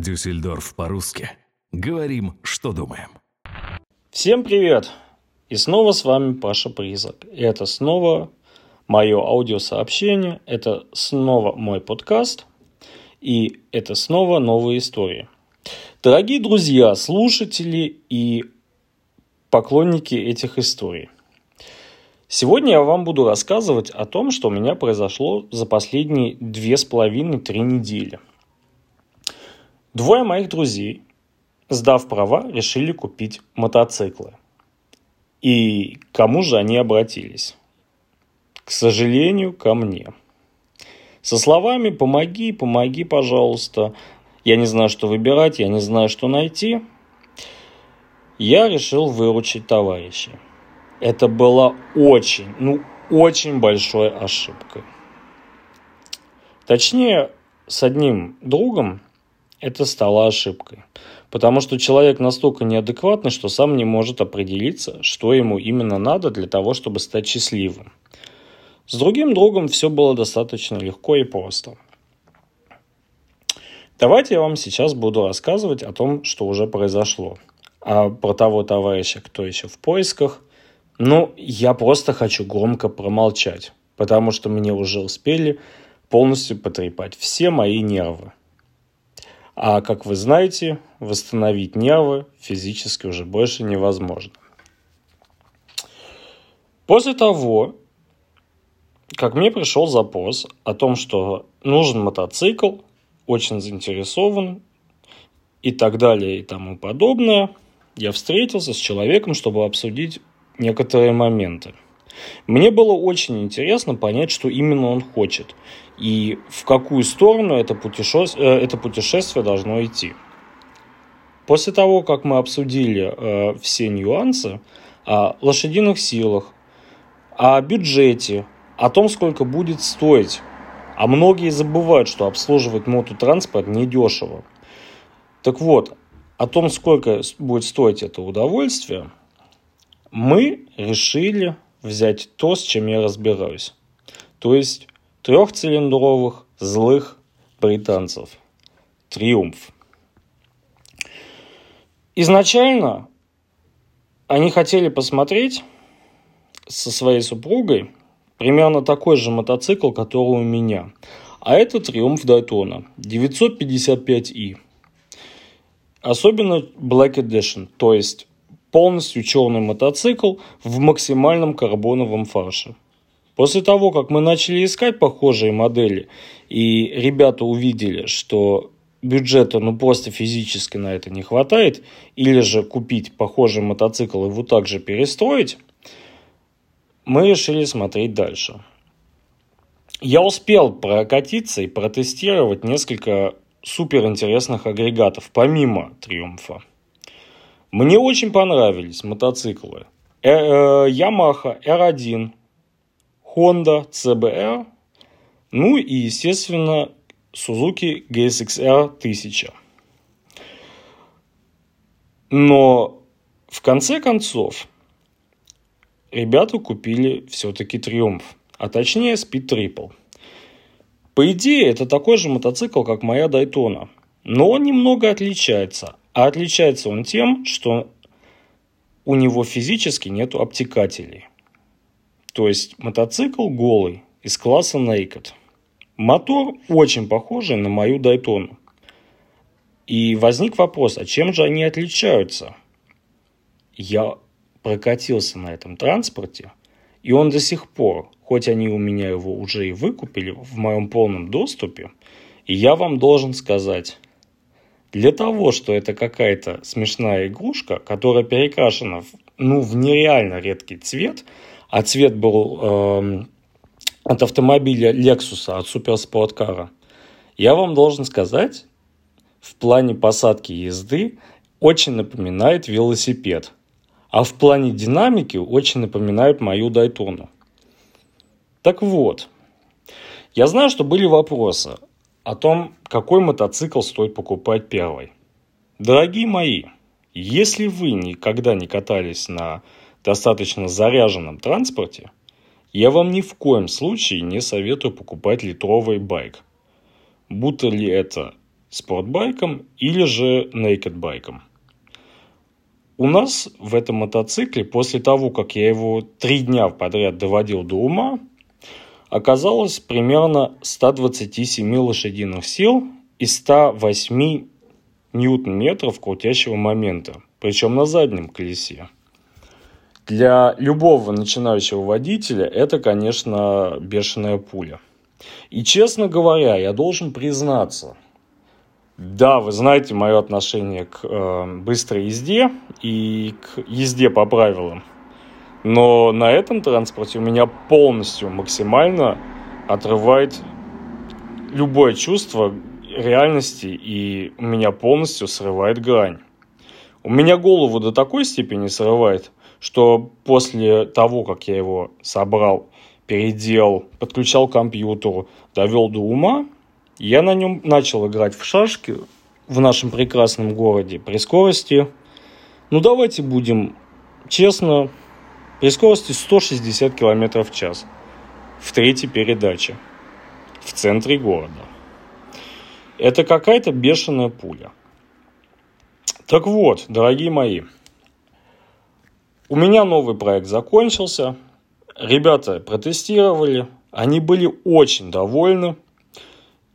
Дюссельдорф по-русски. Говорим, что думаем. Всем привет! И снова с вами Паша Призрак. И это снова мое аудиосообщение, это снова мой подкаст, и это снова новые истории. Дорогие друзья, слушатели и поклонники этих историй. Сегодня я вам буду рассказывать о том, что у меня произошло за последние две с половиной-три недели. Двое моих друзей, сдав права, решили купить мотоциклы. И к кому же они обратились? К сожалению, ко мне. Со словами «помоги, помоги, пожалуйста», я не знаю, что выбирать, я не знаю, что найти, я решил выручить товарищей – это была очень, ну, очень большой ошибкой. Точнее, с одним другом это стало ошибкой. Потому что человек настолько неадекватный, что сам не может определиться, что ему именно надо для того, чтобы стать счастливым. С другим другом все было достаточно легко и просто. Давайте я вам сейчас буду рассказывать о том, что уже произошло. А про того товарища, кто еще в поисках, ну, я просто хочу громко промолчать, потому что мне уже успели полностью потрепать все мои нервы. А как вы знаете, восстановить нервы физически уже больше невозможно. После того, как мне пришел запрос о том, что нужен мотоцикл, очень заинтересован и так далее и тому подобное, я встретился с человеком, чтобы обсудить некоторые моменты. Мне было очень интересно понять, что именно он хочет и в какую сторону это путешествие, э, это путешествие должно идти. После того, как мы обсудили э, все нюансы о лошадиных силах, о бюджете, о том, сколько будет стоить, а многие забывают, что обслуживать мототранспорт недешево. Так вот, о том, сколько будет стоить это удовольствие, мы решили взять то, с чем я разбираюсь. То есть трехцилиндровых злых британцев. Триумф. Изначально они хотели посмотреть со своей супругой примерно такой же мотоцикл, который у меня. А это Триумф Дайтона 955i. Особенно Black Edition, то есть полностью черный мотоцикл в максимальном карбоновом фарше. После того, как мы начали искать похожие модели, и ребята увидели, что бюджета ну просто физически на это не хватает, или же купить похожий мотоцикл и его также перестроить, мы решили смотреть дальше. Я успел прокатиться и протестировать несколько суперинтересных агрегатов, помимо Триумфа. Мне очень понравились мотоциклы. Э, э, Yamaha R1, Honda CBR, ну и, естественно, Suzuki GSX-R 1000. Но в конце концов ребята купили все-таки Триумф, а точнее Speed Triple. По идее, это такой же мотоцикл, как моя Дайтона, но он немного отличается. А отличается он тем, что у него физически нет обтекателей. То есть мотоцикл голый, из класса Naked. Мотор очень похожий на мою Дайтону. И возник вопрос, а чем же они отличаются? Я прокатился на этом транспорте, и он до сих пор, хоть они у меня его уже и выкупили в моем полном доступе, и я вам должен сказать, для того, что это какая-то смешная игрушка, которая перекрашена в, ну, в нереально редкий цвет, а цвет был э, от автомобиля Lexus, от суперспорткара, я вам должен сказать, в плане посадки езды очень напоминает велосипед. А в плане динамики очень напоминает мою Дайтону. Так вот, я знаю, что были вопросы о том, какой мотоцикл стоит покупать первый. Дорогие мои, если вы никогда не катались на достаточно заряженном транспорте, я вам ни в коем случае не советую покупать литровый байк. Будто ли это спортбайком или же naked-байком. У нас в этом мотоцикле, после того, как я его три дня подряд доводил до ума, оказалось примерно 127 лошадиных сил и 108 ньютон-метров крутящего момента, причем на заднем колесе. Для любого начинающего водителя это, конечно, бешеная пуля. И, честно говоря, я должен признаться, да, вы знаете мое отношение к э, быстрой езде и к езде по правилам. Но на этом транспорте у меня полностью, максимально отрывает любое чувство реальности и у меня полностью срывает грань. У меня голову до такой степени срывает, что после того, как я его собрал, переделал, подключал к компьютеру, довел до ума, я на нем начал играть в шашки в нашем прекрасном городе при скорости, ну давайте будем честно, при скорости 160 км в час в третьей передаче в центре города. Это какая-то бешеная пуля. Так вот, дорогие мои, у меня новый проект закончился. Ребята протестировали. Они были очень довольны.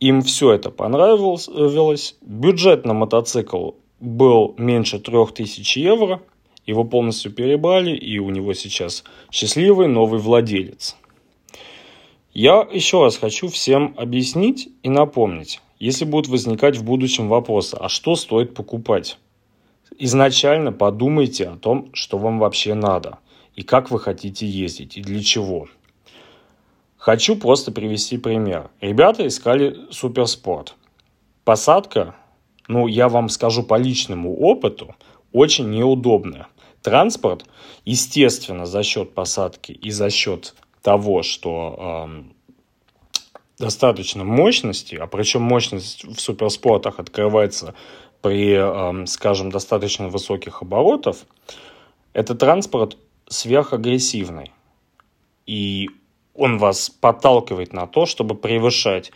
Им все это понравилось. Бюджет на мотоцикл был меньше 3000 евро. Его полностью перебрали, и у него сейчас счастливый новый владелец. Я еще раз хочу всем объяснить и напомнить, если будут возникать в будущем вопросы, а что стоит покупать? изначально подумайте о том, что вам вообще надо и как вы хотите ездить и для чего. Хочу просто привести пример. Ребята искали суперспорт. Посадка, ну, я вам скажу по личному опыту, очень неудобная. Транспорт, естественно, за счет посадки и за счет того, что э, достаточно мощности, а причем мощность в суперспортах открывается при, скажем, достаточно высоких оборотов, это транспорт сверхагрессивный. И он вас подталкивает на то, чтобы превышать.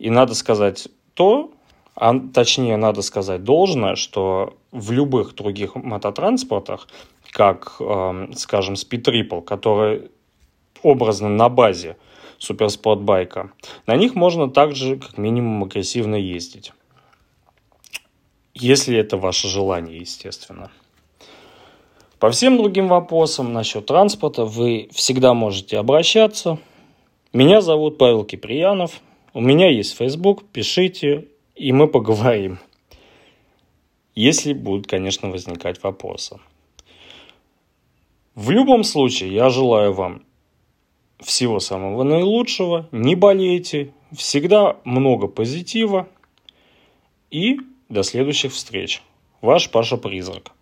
И надо сказать то, а точнее надо сказать должное, что в любых других мототранспортах, как, скажем, Speed Triple, который образно на базе суперспортбайка, на них можно также как минимум агрессивно ездить. Если это ваше желание, естественно. По всем другим вопросам насчет транспорта вы всегда можете обращаться. Меня зовут Павел Киприянов. У меня есть Facebook, пишите, и мы поговорим. Если будут, конечно, возникать вопросы. В любом случае, я желаю вам всего самого наилучшего. Не болейте. Всегда много позитива. И до следующих встреч. Ваш Паша Призрак.